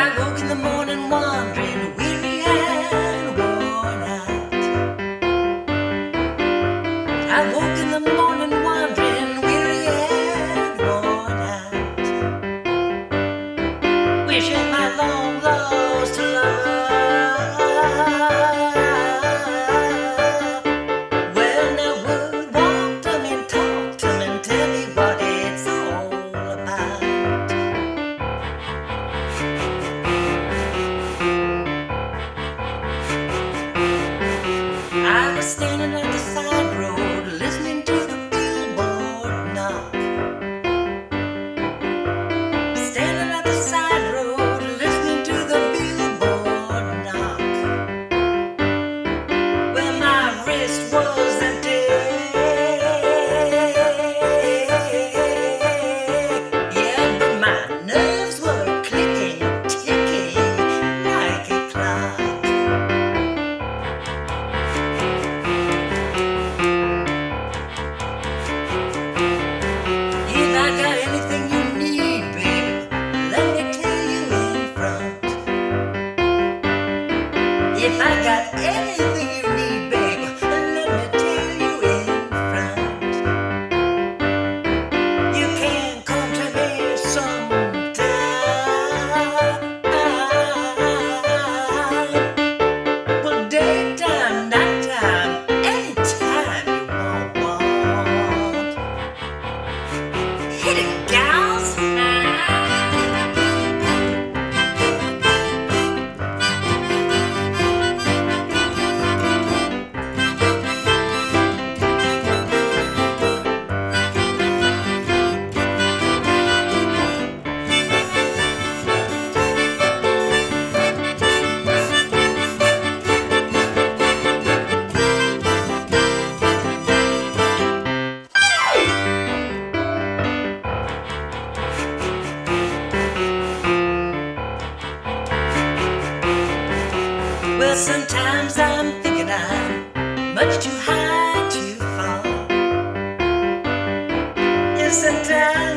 I woke in the morning wandering, weary and worn out. I woke standing like I got anything you need, babe. Let me tell you in front. You can come to me sometime. Well, daytime, nighttime, anytime you want. Hit it, gal. Well, sometimes I'm thinking I'm much too high to fall. Yes, sometimes.